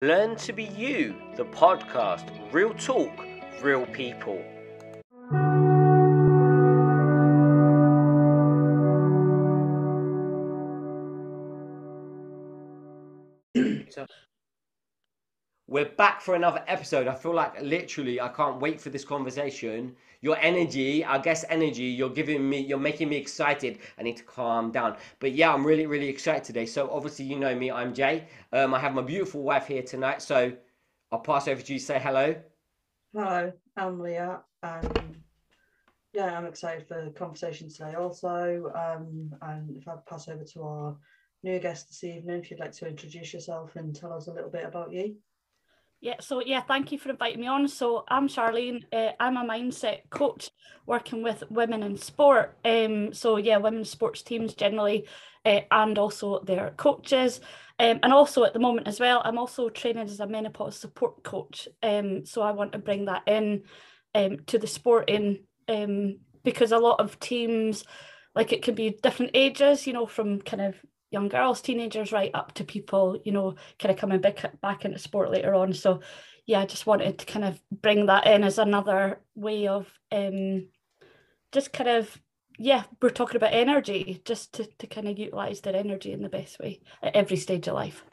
Learn to be you, the podcast. Real talk, real people. We're back for another episode. I feel like literally I can't wait for this conversation. Your energy, I guess energy, you're giving me, you're making me excited. I need to calm down. But yeah, I'm really, really excited today. So obviously, you know me, I'm Jay. Um, I have my beautiful wife here tonight. So I'll pass over to you. Say hello. Hello, I'm Leah. Um, yeah, I'm excited for the conversation today also. Um, and if I pass over to our new guest this evening, if you'd like to introduce yourself and tell us a little bit about you. Yeah, so yeah, thank you for inviting me on. So I'm Charlene. Uh, I'm a mindset coach working with women in sport. Um, so yeah, women's sports teams generally, uh, and also their coaches. Um, and also at the moment as well, I'm also training as a menopause support coach. Um, so I want to bring that in um, to the sporting um, because a lot of teams, like it can be different ages, you know, from kind of young girls, teenagers, right up to people, you know, kind of coming back back into sport later on. So yeah, I just wanted to kind of bring that in as another way of um just kind of yeah, we're talking about energy, just to, to kind of utilize their energy in the best way at every stage of life.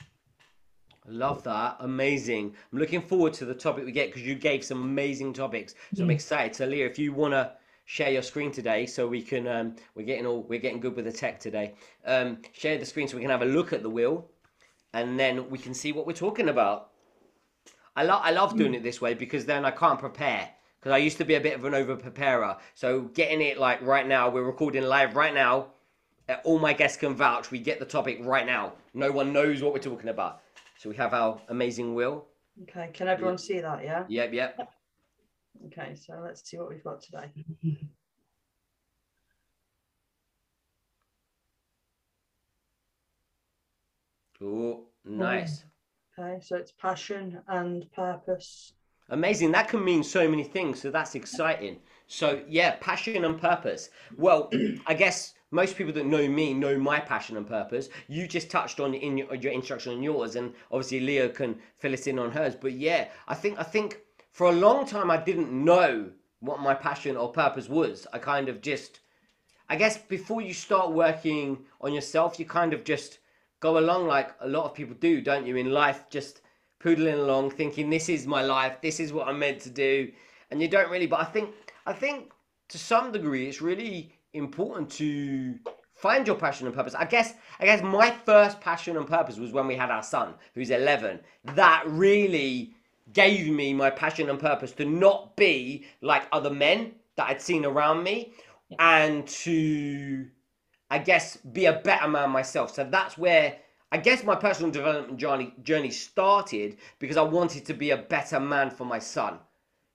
Love that. Amazing. I'm looking forward to the topic we get because you gave some amazing topics. So I'm excited. So Leah, if you wanna share your screen today so we can um, we're getting all we're getting good with the tech today. Um, share the screen so we can have a look at the wheel and then we can see what we're talking about. I love i love doing it this way because then i can't prepare because i used to be a bit of an over preparer so getting it like right now we're recording live right now. Uh, all my guests can vouch we get the topic right now. No one knows what we're talking about. So we have our amazing wheel. Okay, can everyone see that? Yeah. yep yep Okay, so let's see what we've got today. oh nice Okay, so it's passion and purpose. Amazing. That can mean so many things. So that's exciting. So yeah, passion and purpose. Well, I guess most people that know me know my passion and purpose. You just touched on in your, your introduction on yours, and obviously Leah can fill us in on hers. But yeah, I think I think for a long time I didn't know what my passion or purpose was. I kind of just, I guess before you start working on yourself, you kind of just go along like a lot of people do, don't you, in life, just poodling along, thinking this is my life, this is what I'm meant to do, and you don't really. But I think, I think to some degree, it's really important to find your passion and purpose. I guess, I guess my first passion and purpose was when we had our son, who's 11. That really gave me my passion and purpose to not be like other men that I'd seen around me, and to I guess, be a better man myself. So that's where I guess my personal development journey journey started because I wanted to be a better man for my son.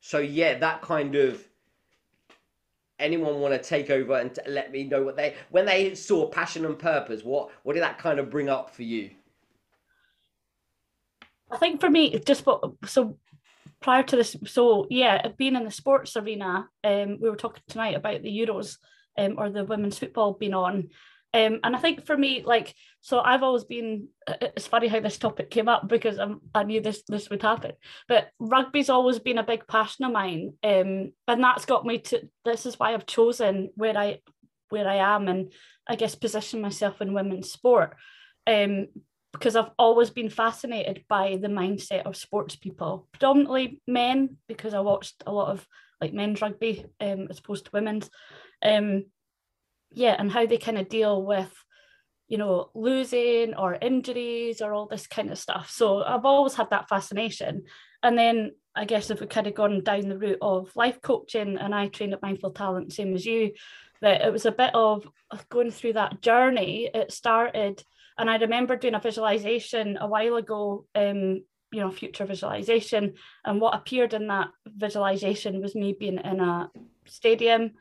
So yeah, that kind of anyone want to take over and let me know what they when they saw passion and purpose, what what did that kind of bring up for you? I think for me, just what so prior to this, so yeah, being in the sports arena, um, we were talking tonight about the Euros um, or the women's football being on. Um, and I think for me, like, so I've always been. It's funny how this topic came up because I'm, I knew this this would happen. But rugby's always been a big passion of mine, um, and that's got me to. This is why I've chosen where I where I am, and I guess position myself in women's sport, um, because I've always been fascinated by the mindset of sports people, predominantly men, because I watched a lot of like men's rugby um, as opposed to women's. Um yeah and how they kind of deal with you know losing or injuries or all this kind of stuff. So i've always had that fascination. And then i guess if we kind of gone down the route of life coaching and i trained at mindful talent same as you that it was a bit of going through that journey. It started and i remember doing a visualization a while ago um you know future visualization and what appeared in that visualization was me being in a stadium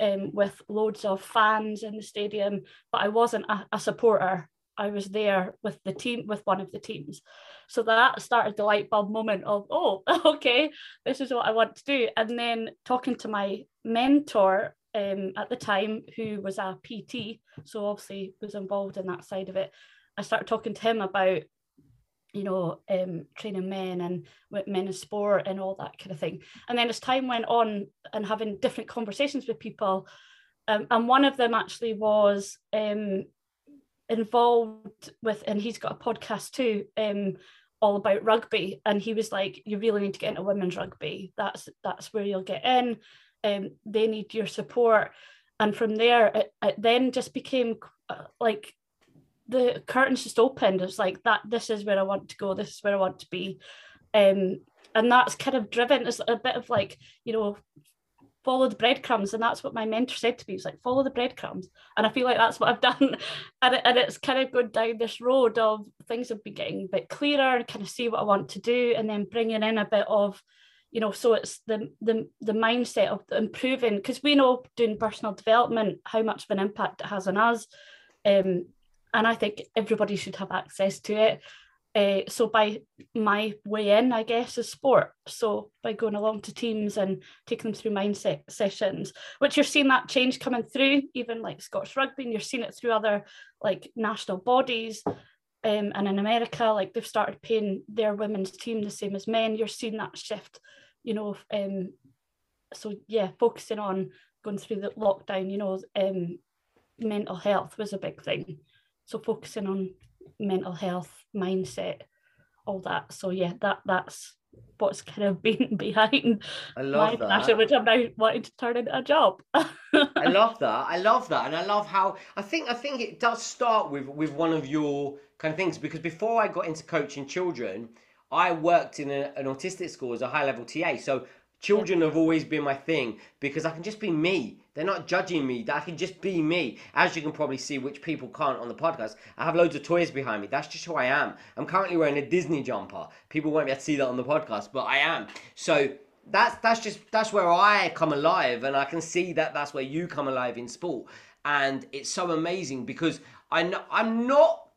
um, with loads of fans in the stadium, but I wasn't a, a, supporter. I was there with the team, with one of the teams. So that started the light bulb moment of, oh, okay, this is what I want to do. And then talking to my mentor um, at the time, who was a PT, so obviously was involved in that side of it, I started talking to him about you know, um, training men and men in sport and all that kind of thing. And then as time went on and having different conversations with people, um, and one of them actually was um, involved with, and he's got a podcast too, um, all about rugby. And he was like, "You really need to get into women's rugby. That's that's where you'll get in. Um, they need your support." And from there, it, it then just became uh, like the curtains just opened. It's like that. This is where I want to go. This is where I want to be. Um, and that's kind of driven. It's a bit of like you know follow the breadcrumbs and that's what my mentor said to me It's like follow the breadcrumbs and i feel like that's what i've done and, it, and it's kind of gone down this road of things have been getting a bit clearer kind of see what i want to do and then bringing in a bit of you know so it's the the, the mindset of improving because we know doing personal development how much of an impact it has on us um, and i think everybody should have access to it uh, so by my way in, I guess, is sport. So by going along to teams and taking them through mindset sessions, which you're seeing that change coming through, even like Scottish rugby, and you're seeing it through other like national bodies. Um, and in America, like they've started paying their women's team the same as men. You're seeing that shift, you know. Um, so yeah, focusing on going through the lockdown, you know, um, mental health was a big thing. So focusing on mental health mindset all that so yeah that that's what's kind of been behind I love my passion, which I'm now wanting to turn into a job. I love that. I love that, and I love how I think I think it does start with with one of your kind of things because before I got into coaching children, I worked in a, an autistic school as a high level TA. So Children have always been my thing because I can just be me. They're not judging me. I can just be me. As you can probably see, which people can't on the podcast, I have loads of toys behind me. That's just who I am. I'm currently wearing a Disney jumper. People won't be able to see that on the podcast, but I am. So that's that's just that's where I come alive, and I can see that that's where you come alive in sport, and it's so amazing because I know I'm not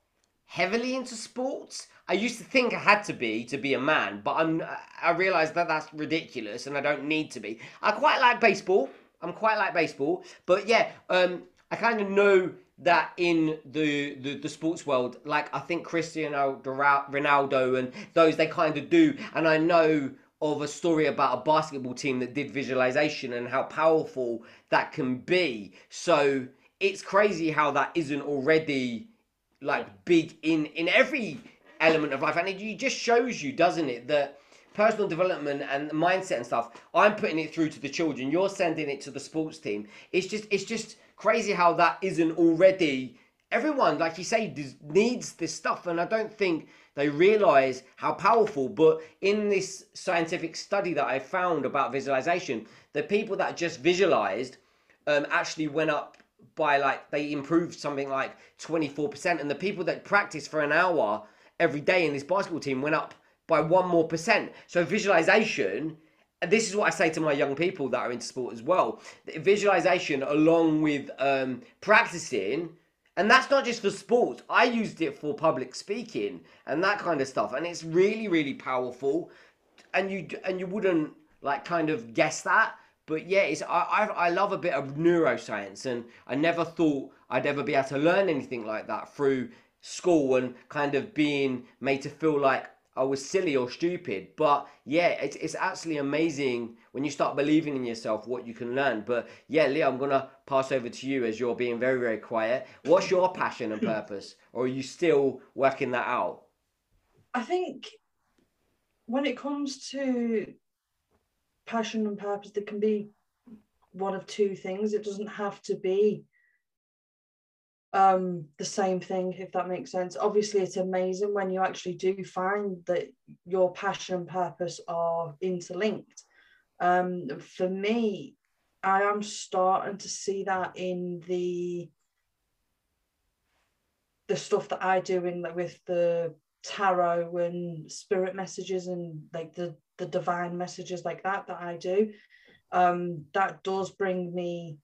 heavily into sports. I used to think I had to be to be a man, but I'm I realised that that's ridiculous and I don't need to be. I quite like baseball. I'm quite like baseball, but yeah, um, I kind of know that in the, the the sports world, like I think Cristiano Ronaldo and those they kind of do, and I know of a story about a basketball team that did visualization and how powerful that can be. So it's crazy how that isn't already like big in in every element of life, and it just shows you, doesn't it, that personal development and mindset and stuff. I'm putting it through to the children. You're sending it to the sports team. It's just it's just crazy how that isn't already. Everyone, like you say, needs this stuff, and I don't think they realize how powerful. But in this scientific study that I found about visualization, the people that just visualized um, actually went up by like they improved something like 24%, and the people that practiced for an hour every day in this basketball team went up by one more percent. So visualization, and this is what I say to my young people that are into sport as well. Visualization along with um, practicing, and that's not just for sports. I used it for public speaking and that kind of stuff, and it's really, really powerful. And you and you wouldn't like kind of guess that, but yeah, it's I, I I love a bit of neuroscience, and I never thought I'd ever be able to learn anything like that through school and kind of being made to feel like I was silly or stupid. But yeah, it's, it's absolutely amazing when you start believing in yourself what you can learn. But yeah, Leah, I'm going to pass over to you as you're being very, very quiet. What's your passion and purpose? Or are you still working that out? I think when it comes to passion and purpose, there can be one of two things. It doesn't have to be um the same thing if that makes sense. Obviously it's amazing when you actually do find that your passion and purpose are interlinked. Um for me i am starting to see that in the the stuff that i do in with the tarot and spirit messages and like the the divine messages like that that i do. Um that does bring me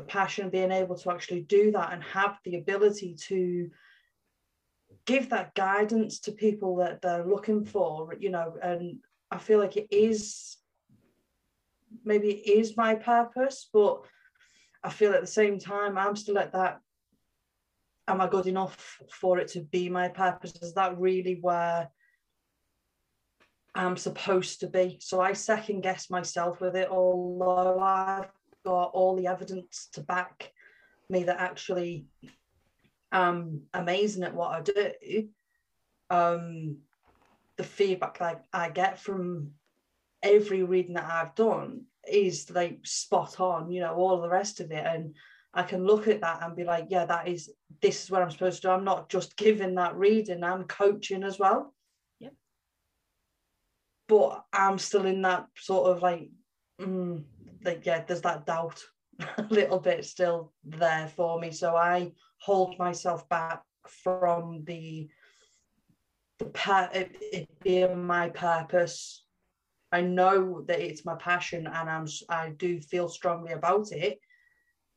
the passion being able to actually do that and have the ability to give that guidance to people that they're looking for you know and i feel like it is maybe it is my purpose but i feel at the same time i'm still at that am i good enough for it to be my purpose is that really where I'm supposed to be. So I second guess myself with it, although I've got all the evidence to back me that actually I'm amazing at what I do. Um, the feedback that I, I get from every reading that I've done is like spot on, you know, all the rest of it. And I can look at that and be like, yeah, that is this is what I'm supposed to do. I'm not just giving that reading, I'm coaching as well. Yep. But I'm still in that sort of like, mm, like yeah, there's that doubt a little bit still there for me. So I hold myself back from the the per- it, it being my purpose. I know that it's my passion and I'm I do feel strongly about it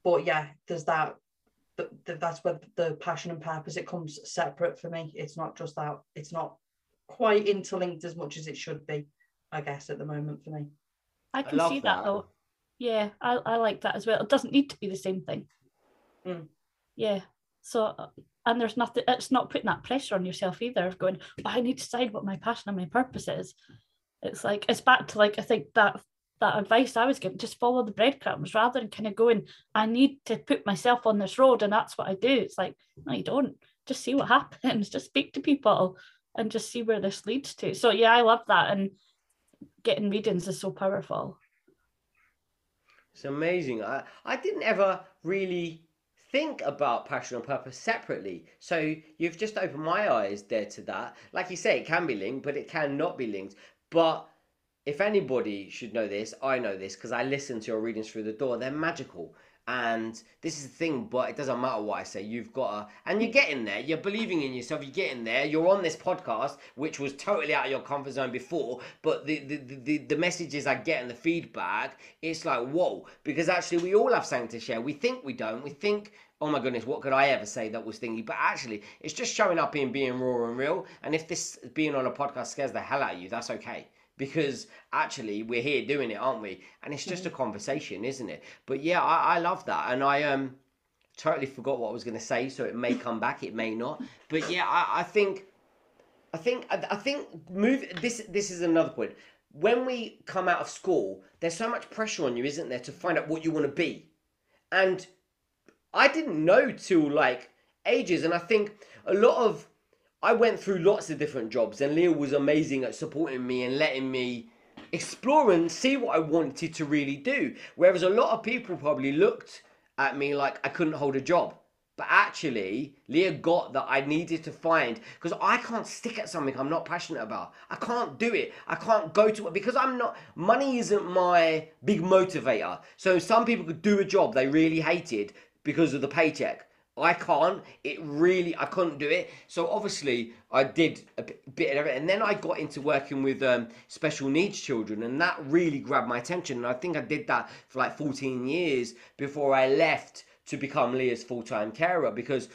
but yeah, there's that. That's where the passion and purpose it comes separate for me. It's not just that. It's not quite interlinked as much as it should be. I guess at the moment for me. I can I see that. that. though. Yeah, I, I like that as well. It doesn't need to be the same thing. Mm. Yeah. So and there's nothing it's not putting that pressure on yourself either of going, oh, I need to decide what my passion and my purpose is. It's like it's back to like I think that that advice I was given, just follow the breadcrumbs rather than kind of going, I need to put myself on this road and that's what I do. It's like, no, you don't. Just see what happens. Just speak to people and just see where this leads to. So yeah, I love that. And getting readings is so powerful. It's amazing. I, I didn't ever really think about passion and purpose separately. So you've just opened my eyes there to that. Like you say, it can be linked, but it can not be linked. But if anybody should know this, I know this because I listen to your readings through the door. They're magical. And this is the thing, but it doesn't matter what I say. You've got to, and you're getting there. You're believing in yourself. You're getting there. You're on this podcast, which was totally out of your comfort zone before. But the the, the, the messages I get and the feedback, it's like whoa. Because actually, we all have something to share. We think we don't. We think oh my goodness, what could I ever say that was thingy? But actually, it's just showing up and being raw and real. And if this being on a podcast scares the hell out of you, that's okay because actually we're here doing it, aren't we? And it's just mm-hmm. a conversation, isn't it? But yeah, I, I love that, and I um totally forgot what I was going to say, so it may come back, it may not. But yeah, I, I think, I think, I, I think move. This this is another point. When we come out of school, there's so much pressure on you, isn't there, to find out what you want to be, and I didn't know till like ages, and I think a lot of I went through lots of different jobs, and Leah was amazing at supporting me and letting me explore and see what I wanted to really do. Whereas a lot of people probably looked at me like I couldn't hold a job. But actually, Leah got that I needed to find because I can't stick at something I'm not passionate about. I can't do it. I can't go to it because I'm not. Money isn't my big motivator. So some people could do a job they really hated because of the paycheck. I can't. It really, I couldn't do it. So obviously, I did a bit of it, and then I got into working with um, special needs children, and that really grabbed my attention. And I think I did that for like 14 years before I left to become Leah's full-time carer because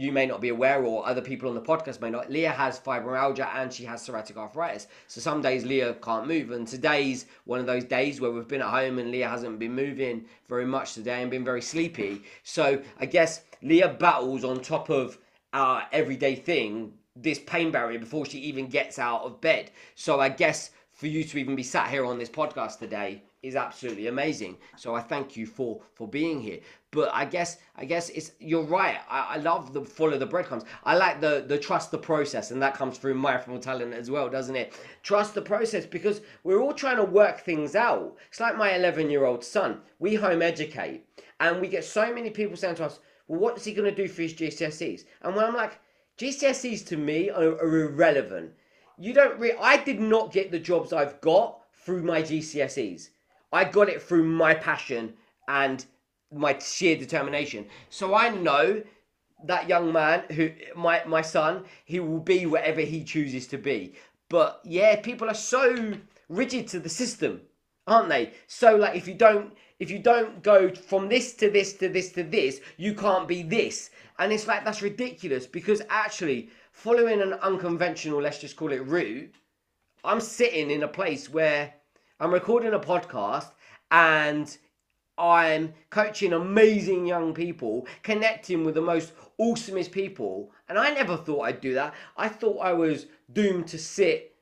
you may not be aware or other people on the podcast may not leah has fibromyalgia and she has psoriatic arthritis. So some days leah can't move and today's one of those days where we've been at home and leah hasn't been moving very much today and been very sleepy. So i guess leah battles on top of our everyday thing this pain barrier before she even gets out of bed. So i guess for you to even be sat here on this podcast today is absolutely amazing. So I thank you for for being here. But I guess I guess it's you're right. I, I love the follow the breadcrumbs. I like the the trust the process, and that comes through my talent as well, doesn't it? Trust the process because we're all trying to work things out. It's like my 11 year old son. We home educate, and we get so many people saying to us, "Well, what's he going to do for his GCSEs?" And when I'm like, GCSEs to me are, are irrelevant. You don't. Re- I did not get the jobs I've got through my GCSEs. I got it through my passion and my sheer determination. So I know that young man who my my son, he will be whatever he chooses to be. But yeah, people are so rigid to the system, aren't they? So like if you don't if you don't go from this to this to this to this, you can't be this. And it's like that's ridiculous because actually following an unconventional, let's just call it route, I'm sitting in a place where I'm recording a podcast and I'm coaching amazing young people, connecting with the most awesomest people. And I never thought I'd do that. I thought I was doomed to sit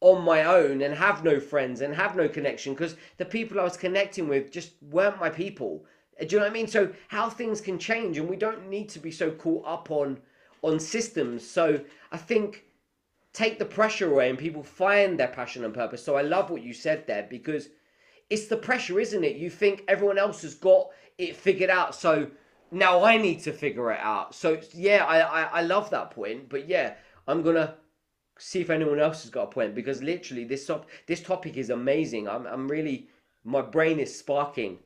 on my own and have no friends and have no connection because the people I was connecting with just weren't my people. Do you know what I mean? So how things can change and we don't need to be so caught up on on systems. So I think take the pressure away and people find their passion and purpose. So I love what you said there because it's the pressure, isn't it? You think everyone else has got it figured out, so now I need to figure it out. So yeah, I I, I love that point. But yeah, I'm gonna see if anyone else has got a point because literally this top this topic is amazing. I'm I'm really my brain is sparking.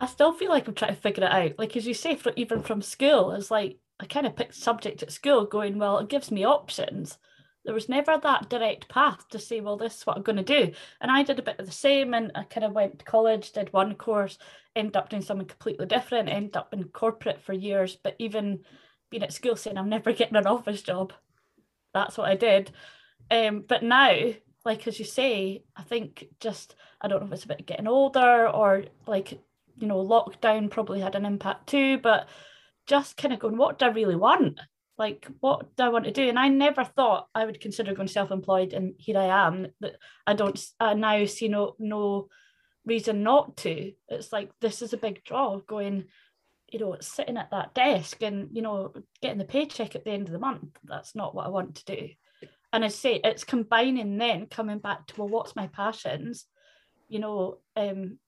I still feel like I'm trying to figure it out. Like as you say, for, even from school, it's like I kind of picked subject at school, going well, it gives me options. There was never that direct path to say, well, this is what I'm going to do. And I did a bit of the same, and I kind of went to college, did one course, ended up doing something completely different, ended up in corporate for years. But even being at school saying I'm never getting an office job, that's what I did. Um, but now, like as you say, I think just I don't know if it's about getting older or like you know lockdown probably had an impact too, but just kind of going, what do I really want? Like, what do I want to do? And I never thought I would consider going self-employed, and here I am. That I don't I now see no no reason not to. It's like this is a big draw. Going, you know, sitting at that desk and you know getting the paycheck at the end of the month. That's not what I want to do. And I say it's combining then coming back to well, what's my passions? You know, um,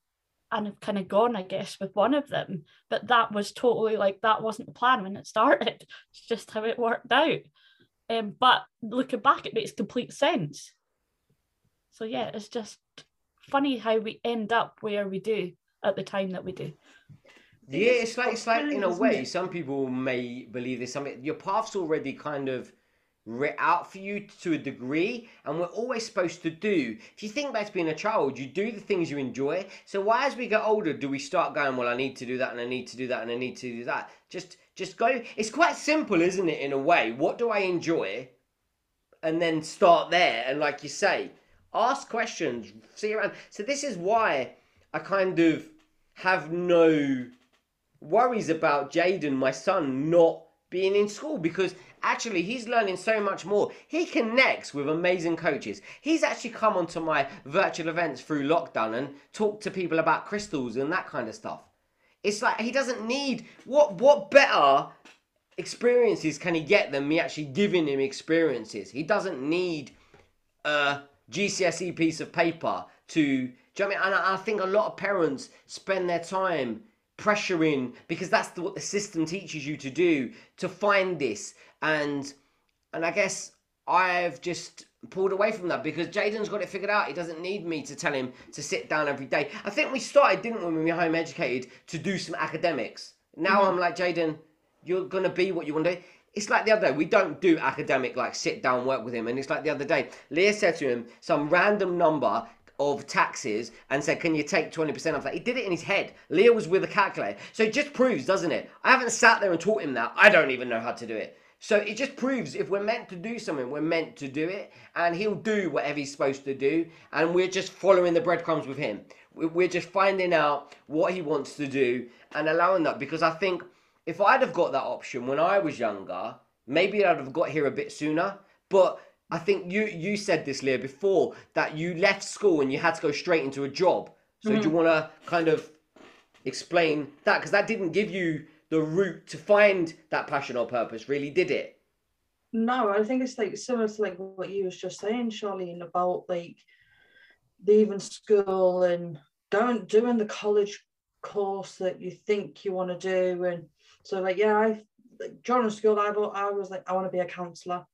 and I've kind of gone, I guess, with one of them. But that was totally like that wasn't the plan when it started. It's just how it worked out. Um, but looking back, it makes complete sense. So yeah, it's just funny how we end up where we do at the time that we do. Yeah, it's like it's like in a way, some people may believe there's something your path's already kind of writ out for you to a degree and we're always supposed to do. If you think to being a child you do the things you enjoy. So why as we get older do we start going well i need to do that and i need to do that and i need to do that. Just just go. It's quite simple isn't it in a way? What do i enjoy? And then start there and like you say ask questions see around. So this is why i kind of have no worries about jaden my son not being in school because actually he's learning so much more. He connects with amazing coaches. He's actually come onto my virtual events through lockdown and talked to people about crystals and that kind of stuff. It's like he doesn't need what what better experiences can he get than me actually giving him experiences. He doesn't need a GCSE piece of paper to do you know I mean? And I think a lot of parents spend their time pressuring because that's the, what the system teaches you to do to find this and and I guess I've just pulled away from that because Jaden's got it figured out. He doesn't need me to tell him to sit down every day. I think we started, didn't we, when we were home educated, to do some academics. Now mm-hmm. I'm like, Jaden, you're gonna be what you want to do. It's like the other day, we don't do academic like sit down work with him. And it's like the other day, Leah said to him some random number of taxes and said, Can you take 20% off that? He did it in his head. Leah was with a calculator. So it just proves, doesn't it? I haven't sat there and taught him that. I don't even know how to do it. So it just proves if we're meant to do something, we're meant to do it, and he'll do whatever he's supposed to do, and we're just following the breadcrumbs with him. We're just finding out what he wants to do and allowing that. Because I think if I'd have got that option when I was younger, maybe I'd have got here a bit sooner. But I think you you said this, Leah, before that you left school and you had to go straight into a job. So mm-hmm. do you mm-hmm. want to kind of explain that? Because that didn't give you the route to find that passion or purpose, really, did it? No, I think it's like similar to like what you was just saying, Charlene, about like leaving school and going doing the college course that you think you want to do, and so like yeah, I like, during school I, I was like I want to be a counsellor.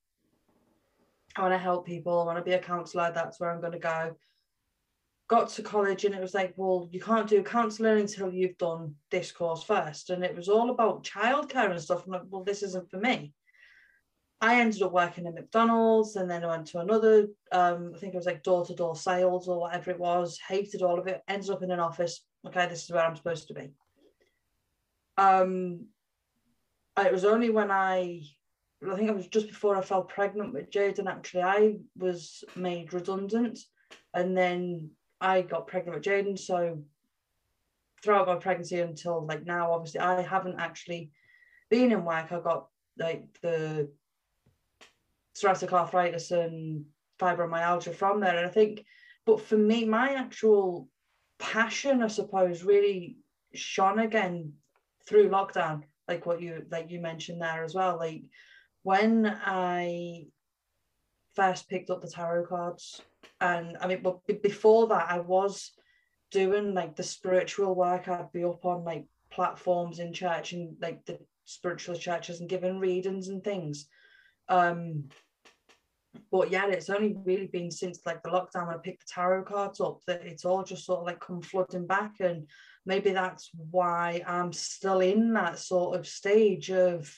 I want to help people. I want to be a counsellor. That's where I'm going to go got to college and it was like, well, you can't do counselling until you've done this course first. And it was all about childcare and stuff. I'm like, well, this isn't for me. I ended up working in McDonald's and then I went to another, um, I think it was like door to door sales or whatever it was, hated all of it, ended up in an office. Okay, this is where I'm supposed to be. Um, it was only when I, I think it was just before I fell pregnant with Jaden, actually, I was made redundant. And then I got pregnant with Jaden, so throughout my pregnancy until like now, obviously, I haven't actually been in work. I got like the psoriatic arthritis and fibromyalgia from there. And I think, but for me, my actual passion, I suppose, really shone again through lockdown, like what you like you mentioned there as well. Like when I first picked up the tarot cards, and I mean, but before that, I was doing like the spiritual work. I'd be up on like platforms in church and like the spiritual churches and giving readings and things. Um, but yeah, it's only really been since like the lockdown when I picked the tarot cards up that it's all just sort of like come flooding back. And maybe that's why I'm still in that sort of stage of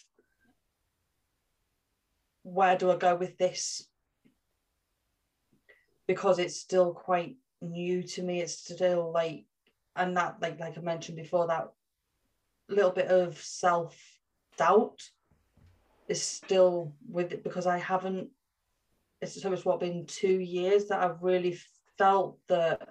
where do I go with this? Because it's still quite new to me. It's still like, and that like like I mentioned before, that little bit of self doubt is still with it because I haven't. It's so it's what been two years that I've really felt that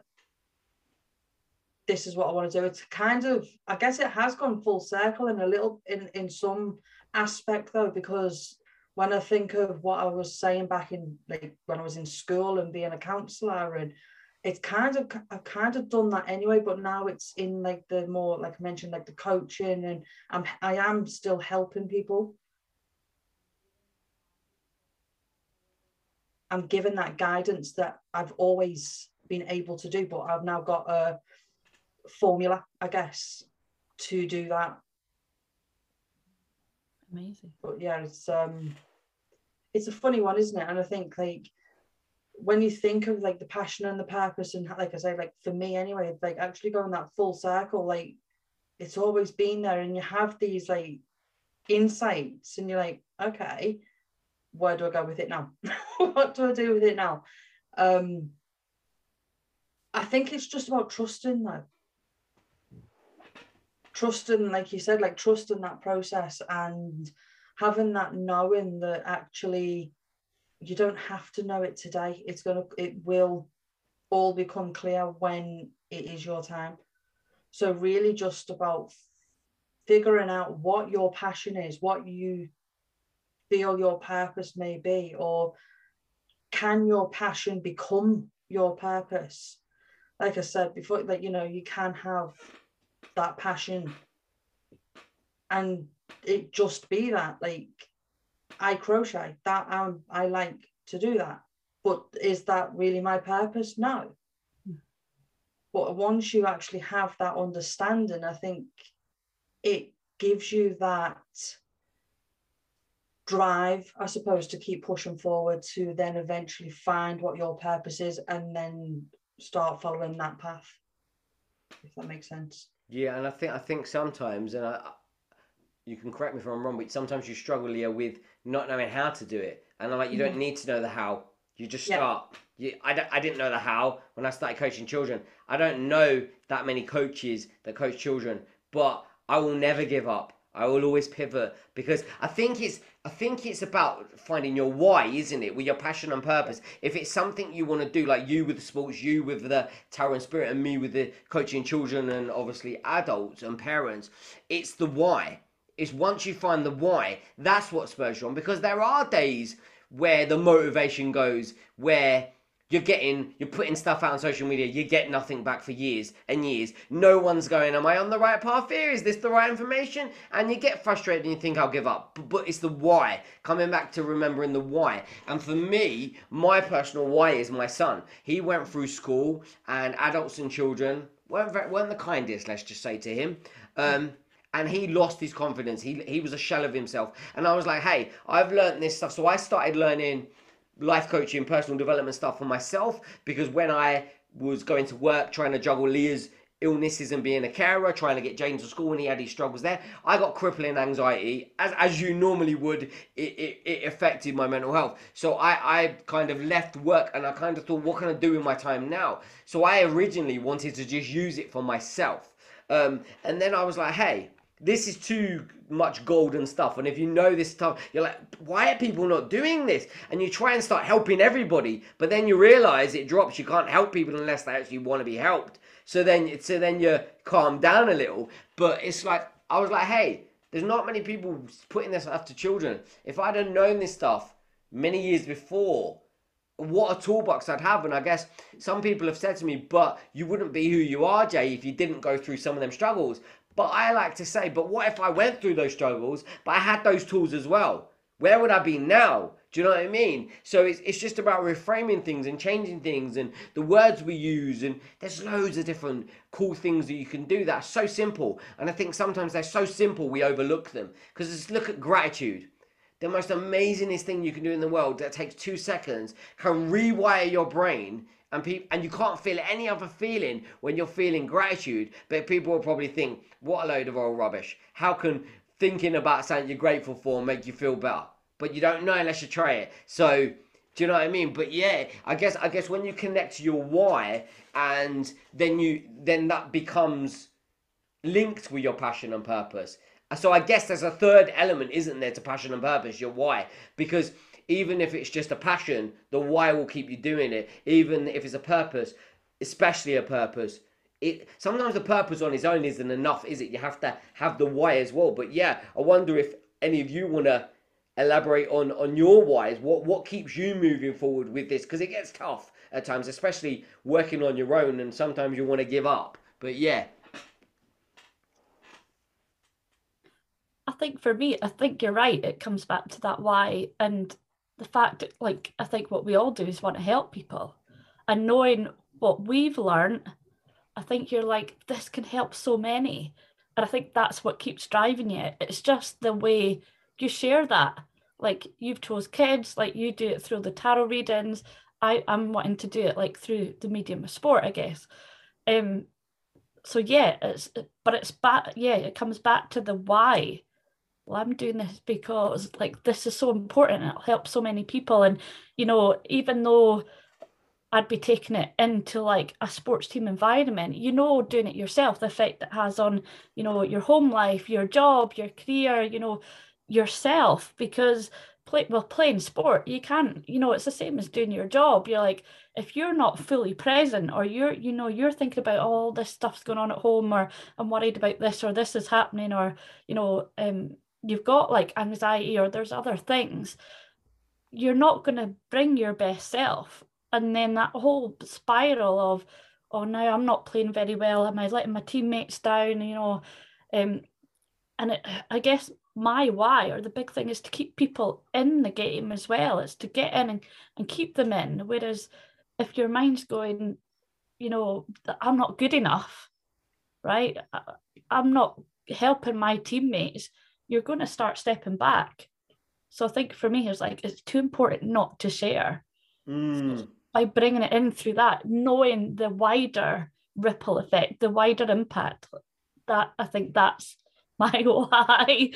this is what I want to do. It's kind of, I guess it has gone full circle in a little in in some aspect though, because when I think of what I was saying back in like when I was in school and being a counsellor and it's kind of I've kind of done that anyway, but now it's in like the more like I mentioned, like the coaching and I'm I am still helping people. I'm given that guidance that I've always been able to do, but I've now got a formula, I guess, to do that. Amazing. But yeah, it's um it's a funny one, isn't it? And I think like when you think of like the passion and the purpose and like I say, like for me anyway, like actually going that full circle, like it's always been there and you have these like insights and you're like, okay, where do I go with it now? what do I do with it now? Um I think it's just about trusting though. Trusting, like you said, like trusting that process and having that knowing that actually you don't have to know it today. It's gonna it will all become clear when it is your time. So really just about figuring out what your passion is, what you feel your purpose may be, or can your passion become your purpose? Like I said before, like you know, you can have that passion. And it just be that like I crochet that um, I like to do that. But is that really my purpose? No. But once you actually have that understanding I think it gives you that drive I suppose to keep pushing forward to then eventually find what your purpose is and then start following that path if that makes sense yeah and I think I think sometimes and I you can correct me if I'm wrong, but sometimes you struggle here with not knowing how to do it. And I'm like, you don't mm-hmm. need to know the how. You just start. You, I, don't, I didn't know the how when I started coaching children. I don't know that many coaches that coach children, but I will never give up. I will always pivot because I think it's I think it's about finding your why, isn't it? With your passion and purpose. If it's something you want to do, like you with the sports, you with the tarot and spirit, and me with the coaching children and obviously adults and parents, it's the why is once you find the why, that's what spurs you on. Because there are days where the motivation goes, where you're getting, you're putting stuff out on social media, you get nothing back for years and years. No one's going, Am I on the right path here? Is this the right information? And you get frustrated and you think, I'll give up. But it's the why, coming back to remembering the why. And for me, my personal why is my son. He went through school, and adults and children weren't, weren't the kindest, let's just say to him. Um, and he lost his confidence. He he was a shell of himself. And I was like, hey, I've learned this stuff. So I started learning life coaching, personal development stuff for myself because when I was going to work, trying to juggle Leah's illnesses and being a carer, trying to get James to school and he had his struggles there. I got crippling anxiety, as, as you normally would, it, it, it affected my mental health. So I, I kind of left work and I kind of thought, what can I do with my time now? So I originally wanted to just use it for myself. Um, and then I was like, hey, this is too much golden stuff. And if you know this stuff, you're like, why are people not doing this? And you try and start helping everybody, but then you realize it drops. You can't help people unless they actually want to be helped. So then, so then you calm down a little. But it's like I was like, hey, there's not many people putting this stuff to children. If I'd have known this stuff many years before, what a toolbox I'd have. And I guess some people have said to me, but you wouldn't be who you are, Jay, if you didn't go through some of them struggles. But I like to say, but what if I went through those struggles, but I had those tools as well? Where would I be now? Do you know what I mean? So it's, it's just about reframing things and changing things and the words we use. And there's loads of different cool things that you can do that are so simple. And I think sometimes they're so simple we overlook them. Because just look at gratitude. The most amazingest thing you can do in the world that takes two seconds can rewire your brain and people and you can't feel any other feeling when you're feeling gratitude but people will probably think what a load of old rubbish. How can thinking about something you're grateful for make you feel better? But you don't know unless you try it. So do you know what i mean? But yeah i guess i guess when you connect to your why and then you then that becomes linked with your passion and purpose. So i guess there's a third element isn't there to passion and purpose your why. Because even if it's just a passion, the why will keep you doing it. Even if it's a purpose, especially a purpose. It sometimes the purpose on its own isn't enough, is it? You have to have the why as well. But yeah, I wonder if any of you want to elaborate on on your whys. What what keeps you moving forward with this? Because it gets tough at times, especially working on your own, and sometimes you want to give up. But yeah. I think for me, I think you're right. It comes back to that why and the fact like, I think what we all do is want to help people. And knowing what we've learned, I think you're like, this can help so many. And I think that's what keeps driving you. It's just the way you share that. Like you've chose kids, like you do it through the tarot readings. I, I'm wanting to do it like through the medium of sport, I guess. Um so yeah, it's but it's back yeah, it comes back to the why well, I'm doing this because like this is so important. It'll help so many people. And, you know, even though I'd be taking it into like a sports team environment, you know, doing it yourself, the effect it has on, you know, your home life, your job, your career, you know, yourself, because play well playing sport, you can't, you know, it's the same as doing your job. You're like, if you're not fully present or you're, you know, you're thinking about all this stuff's going on at home or I'm worried about this or this is happening or, you know, um you've got like anxiety or there's other things, you're not going to bring your best self. And then that whole spiral of, oh, now I'm not playing very well. Am I letting my teammates down? You know, um, and it, I guess my why or the big thing is to keep people in the game as well. It's to get in and, and keep them in. Whereas if your mind's going, you know, I'm not good enough, right? I'm not helping my teammates you're going to start stepping back. So I think for me, it's like it's too important not to share. Mm. By bringing it in through that, knowing the wider ripple effect, the wider impact, that I think that's my why.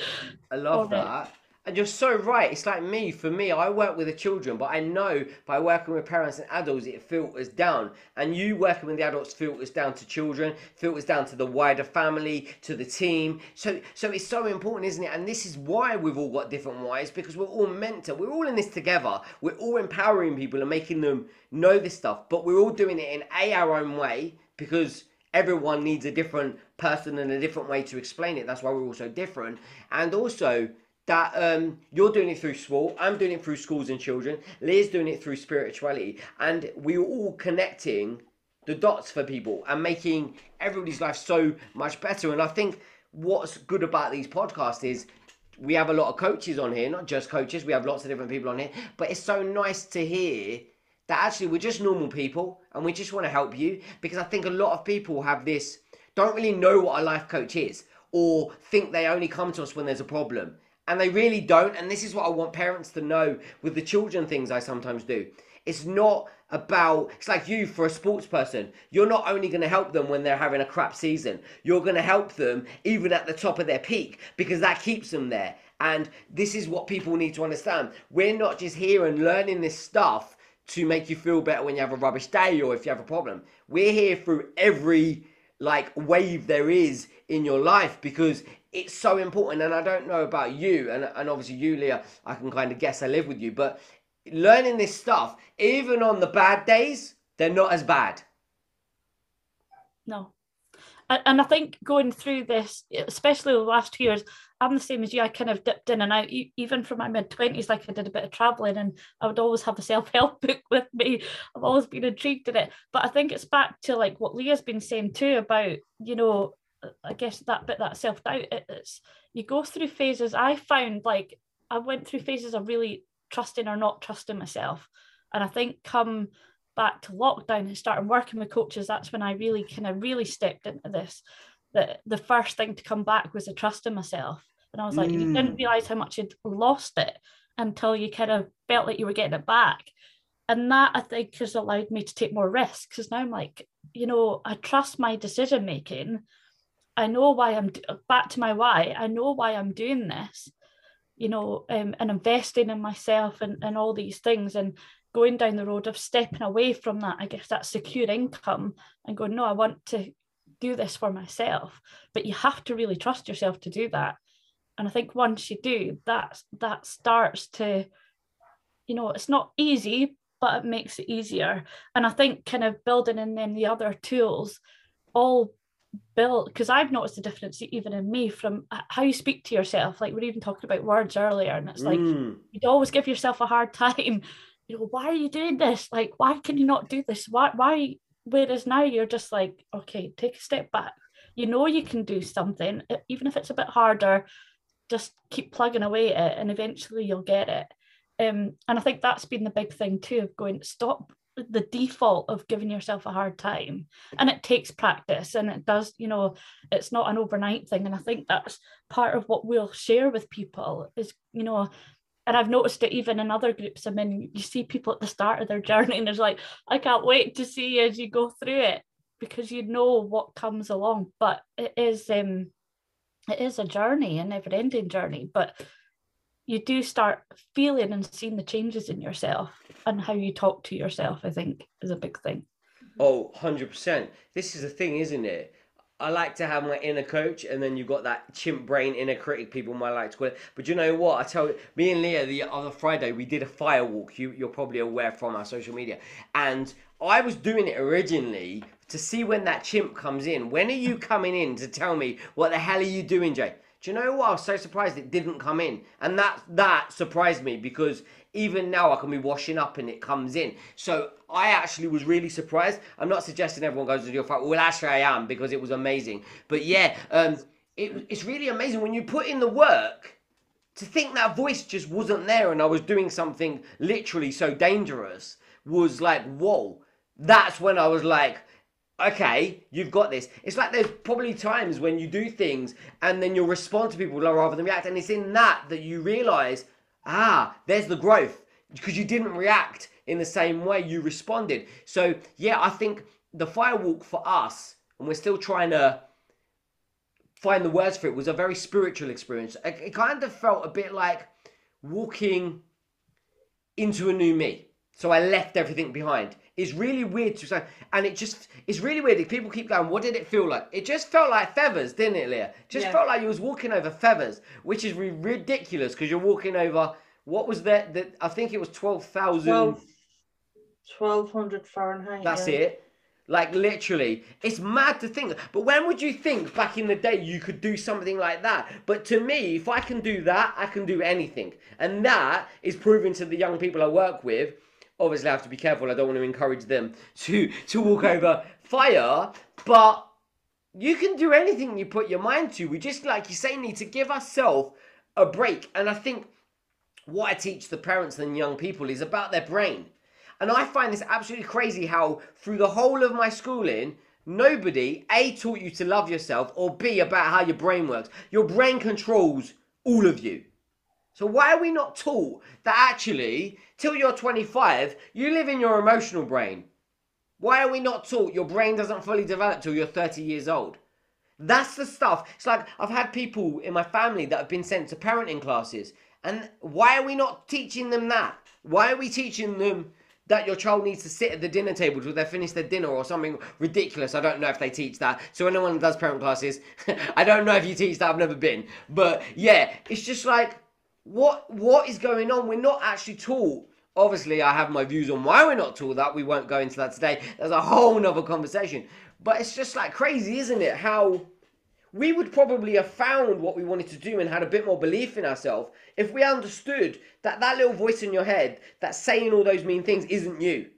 I love that. It. And you're so right. It's like me. For me, I work with the children, but I know by working with parents and adults, it filters down. And you working with the adults filters down to children, filters down to the wider family, to the team. So, so it's so important, isn't it? And this is why we've all got different whys because we're all meant to. We're all in this together. We're all empowering people and making them know this stuff. But we're all doing it in a our own way because everyone needs a different person and a different way to explain it. That's why we're all so different. And also that um, you're doing it through sport, I'm doing it through schools and children, Leah's doing it through spirituality, and we're all connecting the dots for people and making everybody's life so much better. And I think what's good about these podcasts is we have a lot of coaches on here, not just coaches, we have lots of different people on here, but it's so nice to hear that actually we're just normal people and we just want to help you because I think a lot of people have this don't really know what a life coach is or think they only come to us when there's a problem and they really don't. And this is what I want parents to know with the children things I sometimes do. It's not about, it's like you for a sports person. You're not only going to help them when they're having a crap season, you're going to help them even at the top of their peak because that keeps them there. And this is what people need to understand. We're not just here and learning this stuff to make you feel better when you have a rubbish day or if you have a problem. We're here through every like wave there is in your life because it's so important. And I don't know about you, and, and obviously you, Leah, I can kind of guess I live with you, but learning this stuff, even on the bad days, they're not as bad. No. and I think going through this, especially the last two years, I'm the same as you. I kind of dipped in and out, even from my mid twenties. Like I did a bit of traveling, and I would always have a self help book with me. I've always been intrigued in it. But I think it's back to like what Leah's been saying too about you know, I guess that bit that self doubt. It's you go through phases. I found like I went through phases of really trusting or not trusting myself, and I think come back to lockdown and starting working with coaches, that's when I really kind of really stepped into this. That the first thing to come back was the trust in myself. And I was like, mm. you didn't realize how much you'd lost it until you kind of felt like you were getting it back. And that I think has allowed me to take more risks because now I'm like, you know, I trust my decision making. I know why I'm back to my why. I know why I'm doing this, you know, um, and investing in myself and, and all these things. And going down the road of stepping away from that, I guess that secure income and going, no, I want to do this for myself. But you have to really trust yourself to do that. And I think once you do, that that starts to, you know, it's not easy, but it makes it easier. And I think kind of building in then the other tools all build because I've noticed the difference even in me from how you speak to yourself. Like we are even talking about words earlier, and it's like mm. you'd always give yourself a hard time you know, why are you doing this? Like, why can you not do this? Why, why? Whereas now you're just like, okay, take a step back. You know, you can do something, even if it's a bit harder, just keep plugging away at it and eventually you'll get it. Um, and I think that's been the big thing too of going, stop the default of giving yourself a hard time and it takes practice and it does you know it's not an overnight thing and i think that's part of what we'll share with people is you know and I've noticed it even in other groups I'm in, you see people at the start of their journey and there's like, I can't wait to see as you go through it because you know what comes along. But it is um it is a journey, a never ending journey. But you do start feeling and seeing the changes in yourself and how you talk to yourself, I think, is a big thing. Oh, 100%. This is the thing, isn't it? I like to have my inner coach, and then you've got that chimp brain inner critic. People might like to call it. But you know what? I tell you, me and Leah the other Friday we did a fire walk. You you're probably aware from our social media, and I was doing it originally to see when that chimp comes in. When are you coming in to tell me what the hell are you doing, Jay? Do you know what? I was so surprised it didn't come in, and that that surprised me because even now I can be washing up and it comes in. So I actually was really surprised. I'm not suggesting everyone goes to your fight. Well, actually I am because it was amazing. But yeah, um, it, it's really amazing when you put in the work. To think that voice just wasn't there and I was doing something literally so dangerous was like, whoa. That's when I was like, okay, you've got this. It's like there's probably times when you do things and then you'll respond to people rather than react. And it's in that that you realize ah, there's the growth because you didn't react in the same way you responded. So, yeah, I think the firewalk for us, and we're still trying to find the words for it, was a very spiritual experience. It kind of felt a bit like walking into a new me. So I left everything behind. It's really weird to say, and it just it's really weird. If People keep going, what did it feel like? It just felt like feathers, didn't it, Leah? Just yeah. felt like you was walking over feathers, which is ridiculous because you're walking over what was that? That I think it was twelve thousand. 1200 Fahrenheit. That's yeah. it. Like literally, it's mad to think. But when would you think back in the day you could do something like that? But to me, if I can do that, I can do anything. And that is proving to the young people I work with obviously I have to be careful. I don't want to encourage them to to walk over fire, but you can do anything you put your mind to. We just, like you say, need to give ourselves a break. And I think what I teach the parents and young people is about their brain. And I find this absolutely crazy how through the whole of my schooling, nobody A taught you to love yourself or B about how your brain works. Your brain controls all of you. So why are we not taught that actually, till you're 25, you live in your emotional brain? Why are we not taught your brain doesn't fully develop till you're 30 years old? That's the stuff. It's like I've had people in my family that have been sent to parenting classes. And why are we not teaching them that? Why are we teaching them that your child needs to sit at the dinner table till they finish their dinner or something ridiculous. I don't know if they teach that. So anyone does parent classes, I don't know if you teach that. I've never been. But yeah, it's just like what what is going on? We're not actually taught Obviously, I have my views on why we're not taught that. We won't go into that today. There's a whole nother conversation. But it's just like crazy, isn't it? How we would probably have found what we wanted to do and had a bit more belief in ourselves if we understood that that little voice in your head that's saying all those mean things isn't you.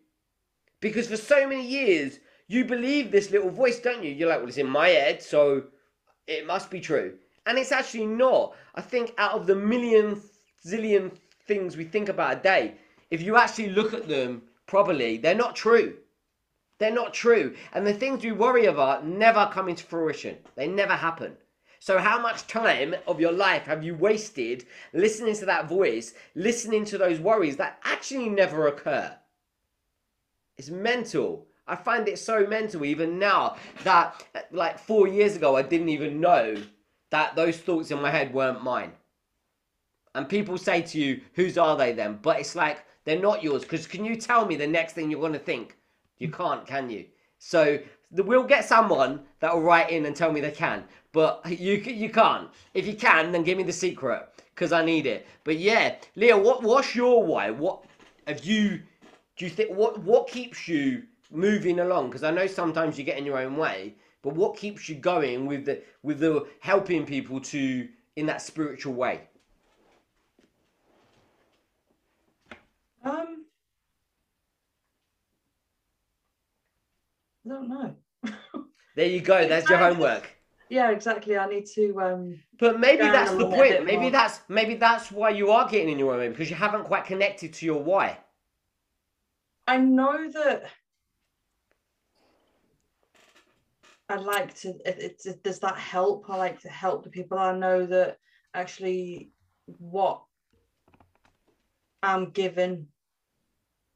Because for so many years, you believe this little voice, don't you? You're like, well, it's in my head, so it must be true. And it's actually not. I think out of the million zillion things we think about a day, if you actually look at them properly, they're not true. They're not true. And the things we worry about never come into fruition. They never happen. So, how much time of your life have you wasted listening to that voice, listening to those worries that actually never occur? It's mental. I find it so mental even now that, like, four years ago, I didn't even know that those thoughts in my head weren't mine. And people say to you, whose are they then? But it's like, they're not yours. Because can you tell me the next thing you're going to think? You can't, can you? So we'll get someone that will write in and tell me they can. But you you can't. If you can, then give me the secret because I need it. But yeah, Leah, what what's your why? What have you? Do you think what what keeps you moving along? Because I know sometimes you get in your own way. But what keeps you going with the with the helping people to in that spiritual way? Um, I don't know. There you go. That's your homework. Yeah, exactly. I need to. Um, But maybe that's the point. Maybe more. that's maybe that's why you are getting in your own way because you haven't quite connected to your why. I know that. I like to. It, it, does that help? I like to help the people. I know that actually, what I'm given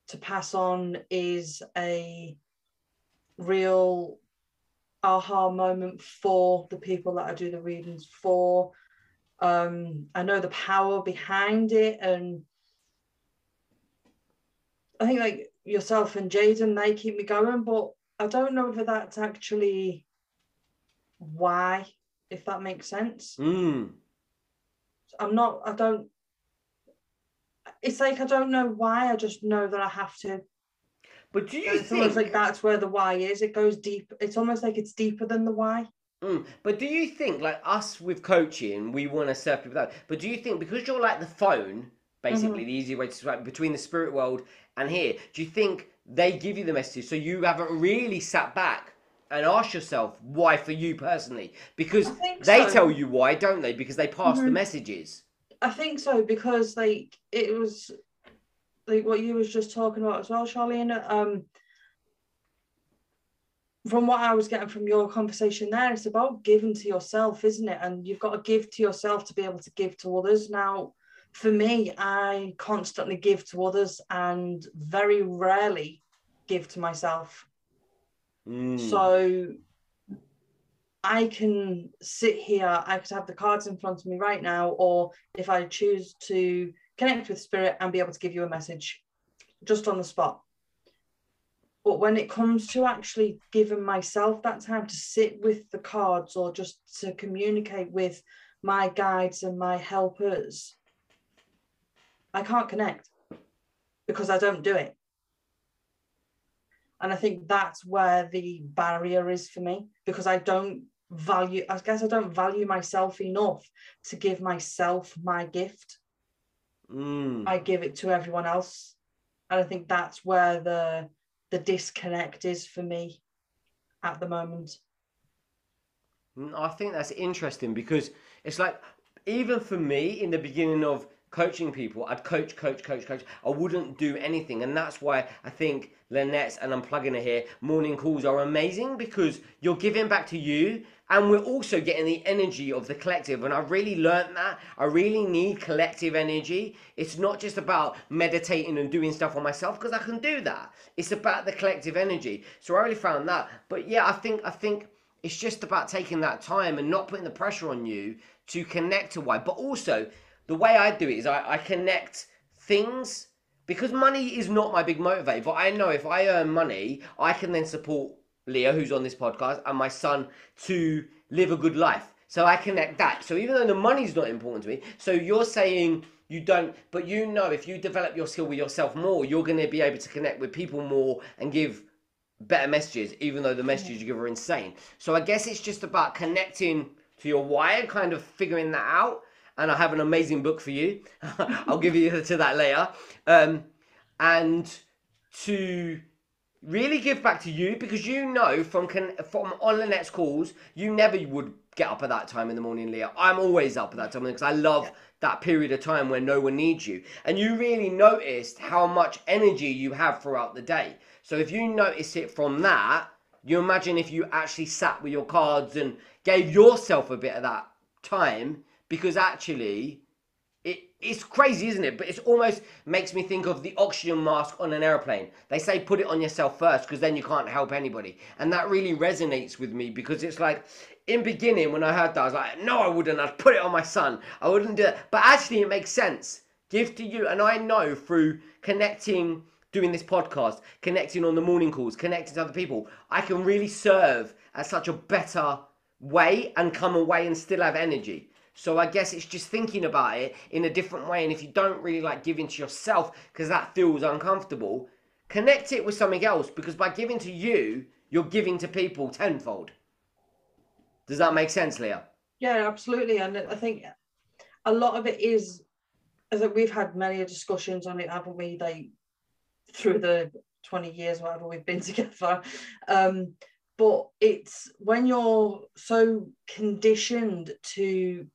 to pass on is a real aha moment for the people that I do the readings for. Um, I know the power behind it, and I think like yourself and Jaden, they keep me going, but I don't know if that's actually why, if that makes sense. Mm. I'm not, I don't, it's like I don't know why, I just know that I have to. But do you It's almost think? like that's where the why is. It goes deep. It's almost like it's deeper than the why. Mm, but do you think, like us with coaching, we want to serve people out? But do you think because you're like the phone, basically Mm-hmm. the easy way to describe between the spirit world and here, do you think they give you the message so you haven't really sat back and asked yourself why for you personally? Because they so. tell you why, don't they? Because they pass the Mhm. messages. I think so because like it was like what you was just talking about as well, Charlene. Um, from what I was getting from your conversation there, it's about giving to yourself, isn't it? And you've got to give to yourself to be able to give to others. Now, for me, I constantly give to others and very rarely give to myself. Mm. So I can sit here, I could have the cards in front of me right now, or if I choose to connect with spirit and be able to give you a message just on the spot. But when it comes to actually giving myself that time to sit with the cards or just to communicate with my guides and my helpers, I can't connect because I don't do it. And I think that's where the barrier is for me because I don't value, I guess I don't value myself enough to give myself my gift. Mm. I give it to everyone else. And I think that's where the the disconnect is for me at the moment. Mm, I think that's interesting because it's like even for me in the beginning of coaching people, I'd coach, coach, coach, coach. I wouldn't do anything, and that's why I think Lynette's and I'm plugging it here. Morning calls are amazing because you're giving back to you, and we're also getting the energy of the collective. And I really learned that I really need collective energy. It's not just about meditating and doing stuff on myself because I can do that. It's about the collective energy. So I really found that. But yeah, I think I think it's just about taking that time and not putting the pressure on you to connect to why. But also, the way I do it is I, I connect things because money is not my big motivator. But I know if I earn money, I can then support Leah, who's on this podcast, and my son to live a good life. So I connect that. So even though the money's not important to me, so you're saying you don't but you know if you develop your skill with yourself more you're going to be able to connect with people more and give better messages even though the messages you give are insane so i guess it's just about connecting to your why and kind of figuring that out and i have an amazing book for you i'll give you to that later um, and to really give back to you because you know from con- from on Lynette's calls, you never would get up at that time in the morning, Leah. I'm always up at that time because I love that period of time where no one needs you. And you really noticed how much energy you have throughout the day. So if you notice it from that, you imagine if you actually sat with your cards and gave yourself a bit of that time because actually it, it's crazy, isn't it? But it almost makes me think of the oxygen mask on an airplane. They say put it on yourself first because then you can't help anybody. And that really resonates with me because it's like, in beginning when I heard that, I was like, no, I wouldn't. I'd put it on my son. I wouldn't do it. But actually, it makes sense. Give to you. And I know through connecting, doing this podcast, connecting on the morning calls, connecting to other people, I can really serve at such a better way and come away and still have energy. So I guess it's just thinking about it in a different way. And if you don't really like giving to yourself because that feels uncomfortable, connect it with something else because by giving to you, you're giving to people tenfold. Does that make sense, Leah? Yeah, absolutely. And I think a lot of it is, as we've had many discussions on it, haven't we? Like through the 20 years, whatever we've been together. Um, but it's when you're so conditioned to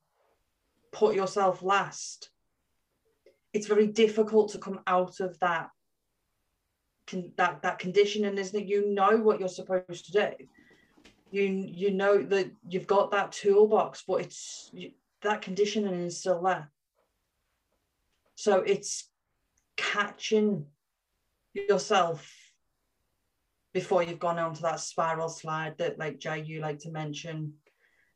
put yourself last, it's very difficult to come out of that con- that that conditioning, isn't it? You know what you're supposed to do. You you know that you've got that toolbox, but it's you, that conditioning is still there. So it's catching yourself before you've gone on to that spiral slide that like Jay you like to mention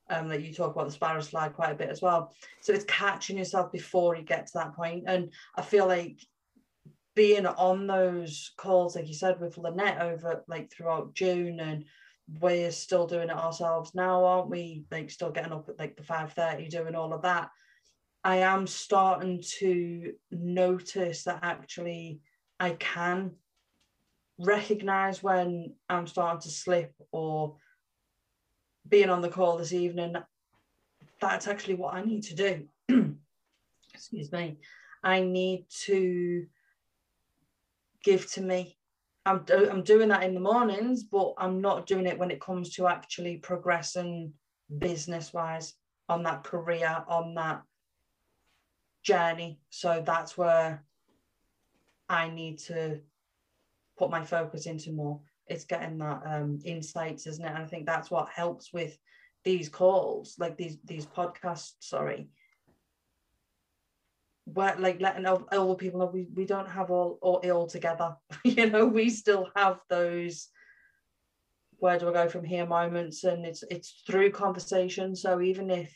um, that you talk about the spiral slide quite a bit as well. So it's catching yourself before you get to that point. And I feel like being on those calls, like you said, with Lynette over like throughout June and we're still doing it ourselves now, aren't we? Like still getting up at like the 5:30 doing all of that. I am starting to notice that actually I can recognize when I'm starting to slip or being on the call this evening, that's actually what I need to do. Excuse me. I need to give to me. I'm, I'm doing that in the mornings, but I'm not doing it when it comes to actually progressing business wise on that career, on that journey. So that's where I need to put my focus into more it's getting that um, insights, isn't it? And I think that's what helps with these calls, like these these podcasts. Sorry, where like letting all the people know we, we don't have all, all it all together. you know, we still have those where do I go from here moments, and it's it's through conversation. So even if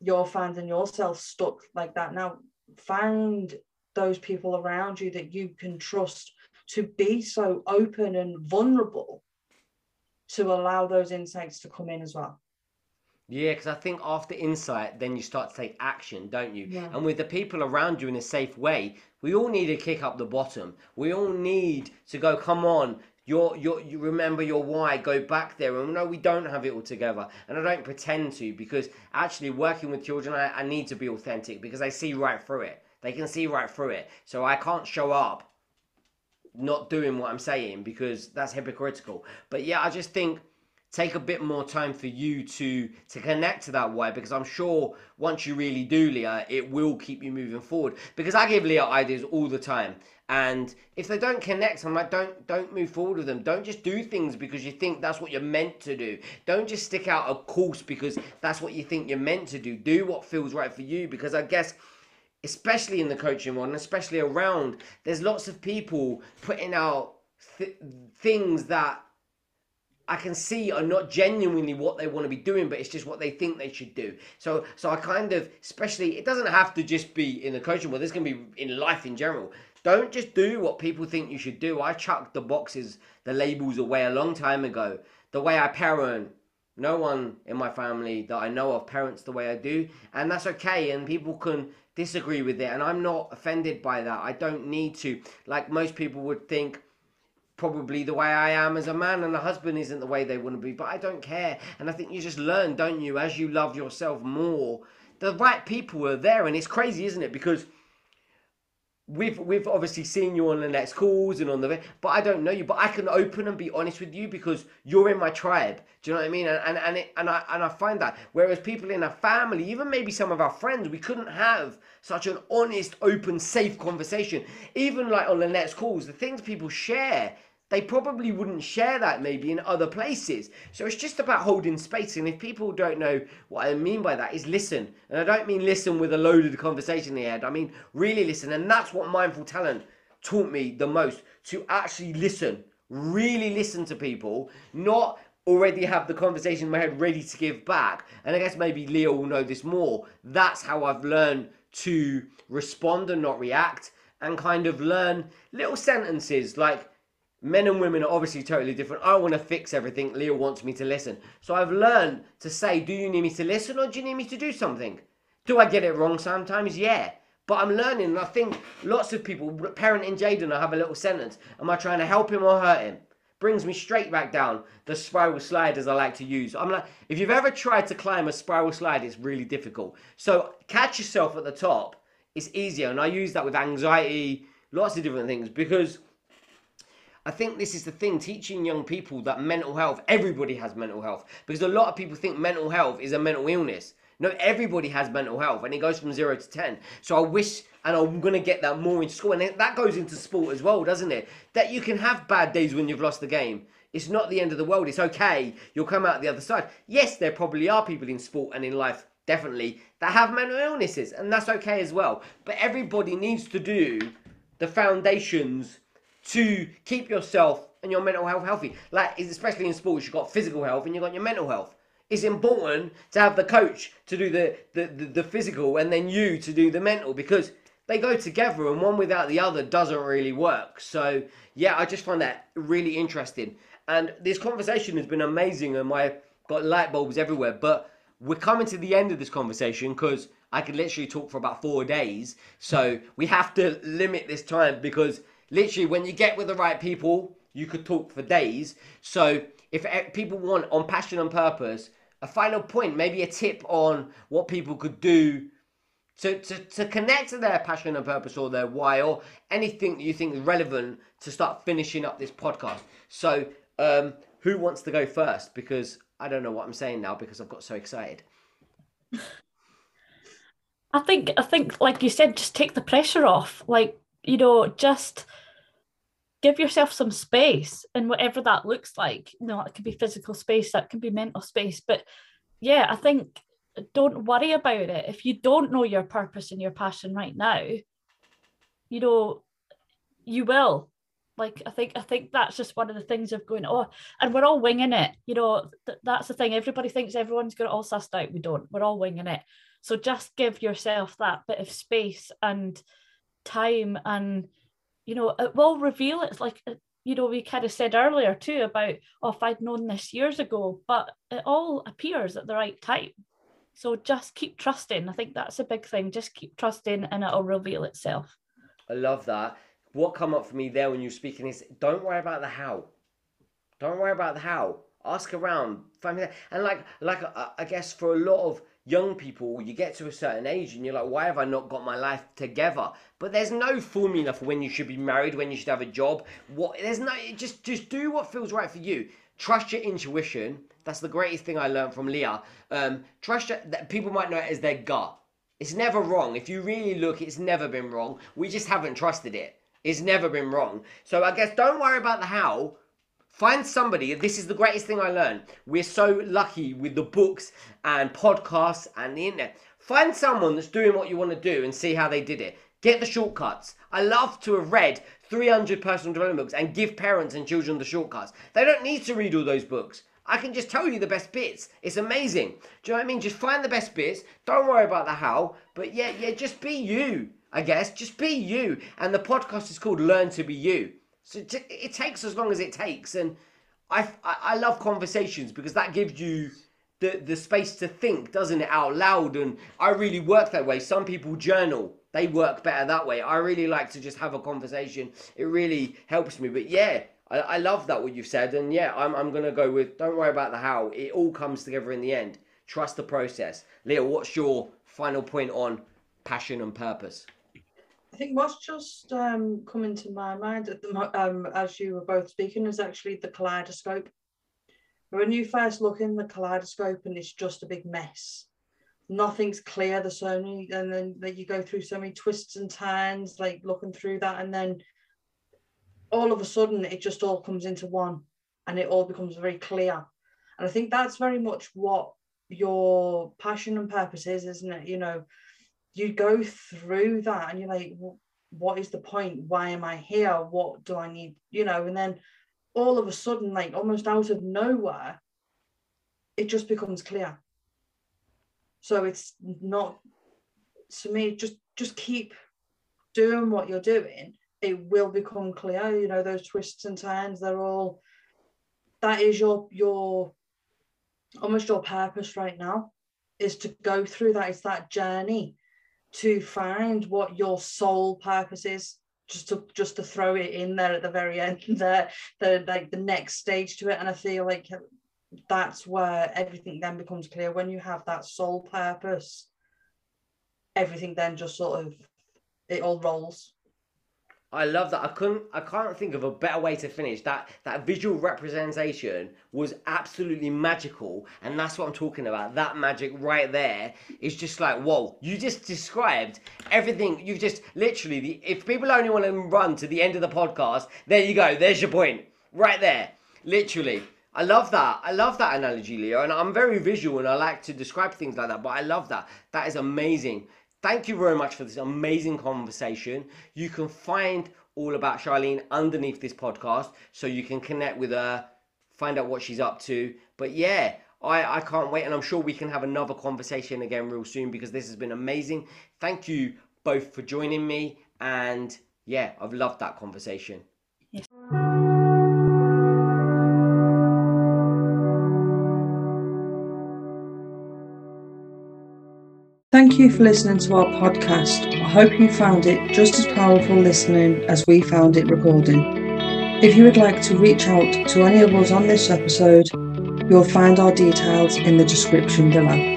you're finding yourself stuck like that now, find those people around you that you can trust to be so open and vulnerable to allow those insights to come in as well. Yeah, because I think after insight, then you start to take action, don't you? Yeah. And with the people around you in a safe way, we all need to kick up the bottom. We all need to go, come on, your, your, you remember your why, go back there. And no, we don't have it all together. And I don't pretend to because actually working with children, I, I need to be authentic because they see right through it. They can see right through it. So I can't show up not doing what I'm saying because that's hypocritical. But yeah, I just think take a bit more time for you to to connect to that why because I'm sure once you really do Leah it will keep you moving forward. Because I give Leah ideas all the time. And if they don't connect I'm like don't don't move forward with them. Don't just do things because you think that's what you're meant to do. Don't just stick out a course because that's what you think you're meant to do. Do what feels right for you because I guess especially in the coaching world and especially around, there's lots of people putting out th- things that I can see are not genuinely what they want to be doing, but it's just what they think they should do. So, so I kind of, especially, it doesn't have to just be in the coaching world. This can be in life in general. Don't just do what people think you should do. I chucked the boxes, the labels away a long time ago. The way I parent, no one in my family that I know of parents the way I do, and that's okay. And people can disagree with it, and I'm not offended by that. I don't need to. Like most people would think, probably the way I am as a man and a husband isn't the way they want to be, but I don't care. And I think you just learn, don't you, as you love yourself more. The right people are there, and it's crazy, isn't it? Because we've we've obviously seen you on Lynette's calls and on the but I don't know you but I can open and be honest with you because you're in my tribe. Do you know what I mean? And and and, it, and I and I find that. Whereas people in our family even maybe some of our friends we couldn't have such an honest open safe conversation. Even like on Lynette's calls the things people share they probably wouldn't share that maybe in other places. So it's just about holding space. And if people don't know what I mean by that, is listen. And I don't mean listen with a loaded conversation in the head. I mean really listen. And that's what mindful talent taught me the most to actually listen, really listen to people, not already have the conversation in my head ready to give back. And I guess maybe Leah will know this more. That's how I've learned to respond and not react and kind of learn little sentences like men and women are obviously totally different. I want to fix everything. Leah wants me to listen. So I've learned to say, do you need me to listen or do you need me to do something? Do I get it wrong sometimes? Yeah. But I'm learning, and I think lots of people, parenting Jaden, I have a little sentence. Am I trying to help him or hurt him? Brings me straight back down the spiral slide as I like to use. I'm like, if you've ever tried to climb a spiral slide, it's really difficult. So catch yourself at the top. It's easier, and I use that with anxiety, lots of different things because I think this is the thing teaching young people that mental health, everybody has mental health. Because a lot of people think mental health is a mental illness. No, everybody has mental health and it goes from zero to 10. So I wish, and I'm going to get that more in school. And that goes into sport as well, doesn't it? That you can have bad days when you've lost the game. It's not the end of the world. It's okay. You'll come out the other side. Yes, there probably are people in sport and in life, definitely, that have mental illnesses. And that's okay as well. But everybody needs to do the foundations to keep yourself and your mental health healthy. Like, especially in sports, you've got physical health and you've got your mental health. It's important to have the coach to do the, the, the, the physical and then you to do the mental because they go together and one without the other doesn't really work. So, yeah, I just find that really interesting. And this conversation has been amazing and I got light bulbs everywhere. But we're coming to the end of this conversation because I could literally talk for about four days. So we have to limit this time because literally when you get with the right people, you could talk for days. So if people want on passion and purpose, a final point, maybe a tip on what people could do to, to, to connect to their passion and purpose or their why or anything that you think is relevant to start finishing up this podcast. So um, who wants to go first? Because I don't know what I'm saying now because I've got so excited. I think I think like you said, just take the pressure off. Like, you know, just give yourself some space and whatever that looks like. You know it could be physical space that can be mental space but yeah i think don't worry about it. If you don't know your purpose and your passion right now you know you will. Like i think i think that's just one of the things of going oh and we're all winging it. You know th- that's the thing. Everybody thinks everyone's got it all sussed out. We don't. We're all winging it. So just give yourself that bit of space and time and you know, it will reveal it's like uh, you know, we kind of said earlier too about, oh, if I'd known this years ago, but it all appears at the right time. So just keep trusting. I think that's a big thing. Just keep trusting and it'll reveal itself. I love that. What come up for me there when you're speaking is don't worry about the how. Don't worry about the how. Ask around. Find And like, like uh, I guess for a lot of young people, you get to a certain age and you're like, why have I not got my life together? But there's no formula for when you should be married, when you should have a job. What there's no just just do what feels right for you. Trust your intuition. That's the greatest thing I learned from Leah. Um, trust your, that people might know it as their gut. It's never wrong. If you really look, it's never been wrong. We just haven't trusted it. It's never been wrong. So I guess don't worry about the how. Find somebody, this is the greatest thing I learned. We're so lucky with the books and podcasts and the internet. Find someone that's doing what you want to do and see how they did it. Get the shortcuts. I love to have read 300 personal development books and give parents and children the shortcuts. They don't need to read all those books. I can just tell you the best bits. It's amazing. Do you know what I mean? Just find the best bits. Don't worry about the how. But yeah, yeah, just be you, I guess. Just be you. And the podcast is called Learn to Be You. So it, takes as long as it takes, and I, I love conversations because that gives you the, the space to think, doesn't it, out loud? And I really work that way. Some people journal, they work better that way. I really like to just have a conversation. It really helps me. But yeah, I, I love that what you've said. And yeah, I'm, I'm to go with don't worry about the how. It all comes together in the end. Trust the process. Leah, what's your final point on passion and purpose? I think what's just um, coming to my mind at the um, as you were both speaking is actually the kaleidoscope. When you first look in the kaleidoscope and it's just a big mess, nothing's clear. There's so many, and then like, you go through so many twists and turns, like looking through that, and then all of a sudden it just all comes into one, and it all becomes very clear. And I think that's very much what your passion and purpose is, isn't it? You know, you go through that, and you're like, what is the point? Why am I here? What do I need? You know, and then all of a sudden, like almost out of nowhere, it just becomes clear. So it's not to me, just just keep doing what you're doing. It will become clear. You know, those twists and turns, they're all that is your your almost your purpose right now is to go through that. It's that journey to find what your soul purpose is just to just to throw it in there at the very end there the like the next stage to it. And i feel like that's where everything then becomes clear. When you have that soul purpose everything then just sort of it all rolls I love that. I couldn't. I can't think of a better way to finish. That that visual representation was absolutely magical, and that's what I'm talking about. That magic right there is just like whoa. You just described everything. You've just literally. The, if people only want to run to the end of the podcast, there you go. There's your point right there. Literally. I love that. I love that analogy, Leah, and I'm very visual and I like to describe things like that. But I love that. That is amazing. Thank you very much for this amazing conversation. You can find all about Charlene underneath this podcast so you can connect with her, find out what she's up to. But yeah, I, I can't wait, and I'm sure we can have another conversation again real soon because this has been amazing. Thank you both for joining me, and yeah, I've loved that conversation. Yes. Thank you for listening to our podcast. I hope you found it just as powerful listening as we found it recording. If you would like to reach out to any of us on this episode, you'll find our details in the description below.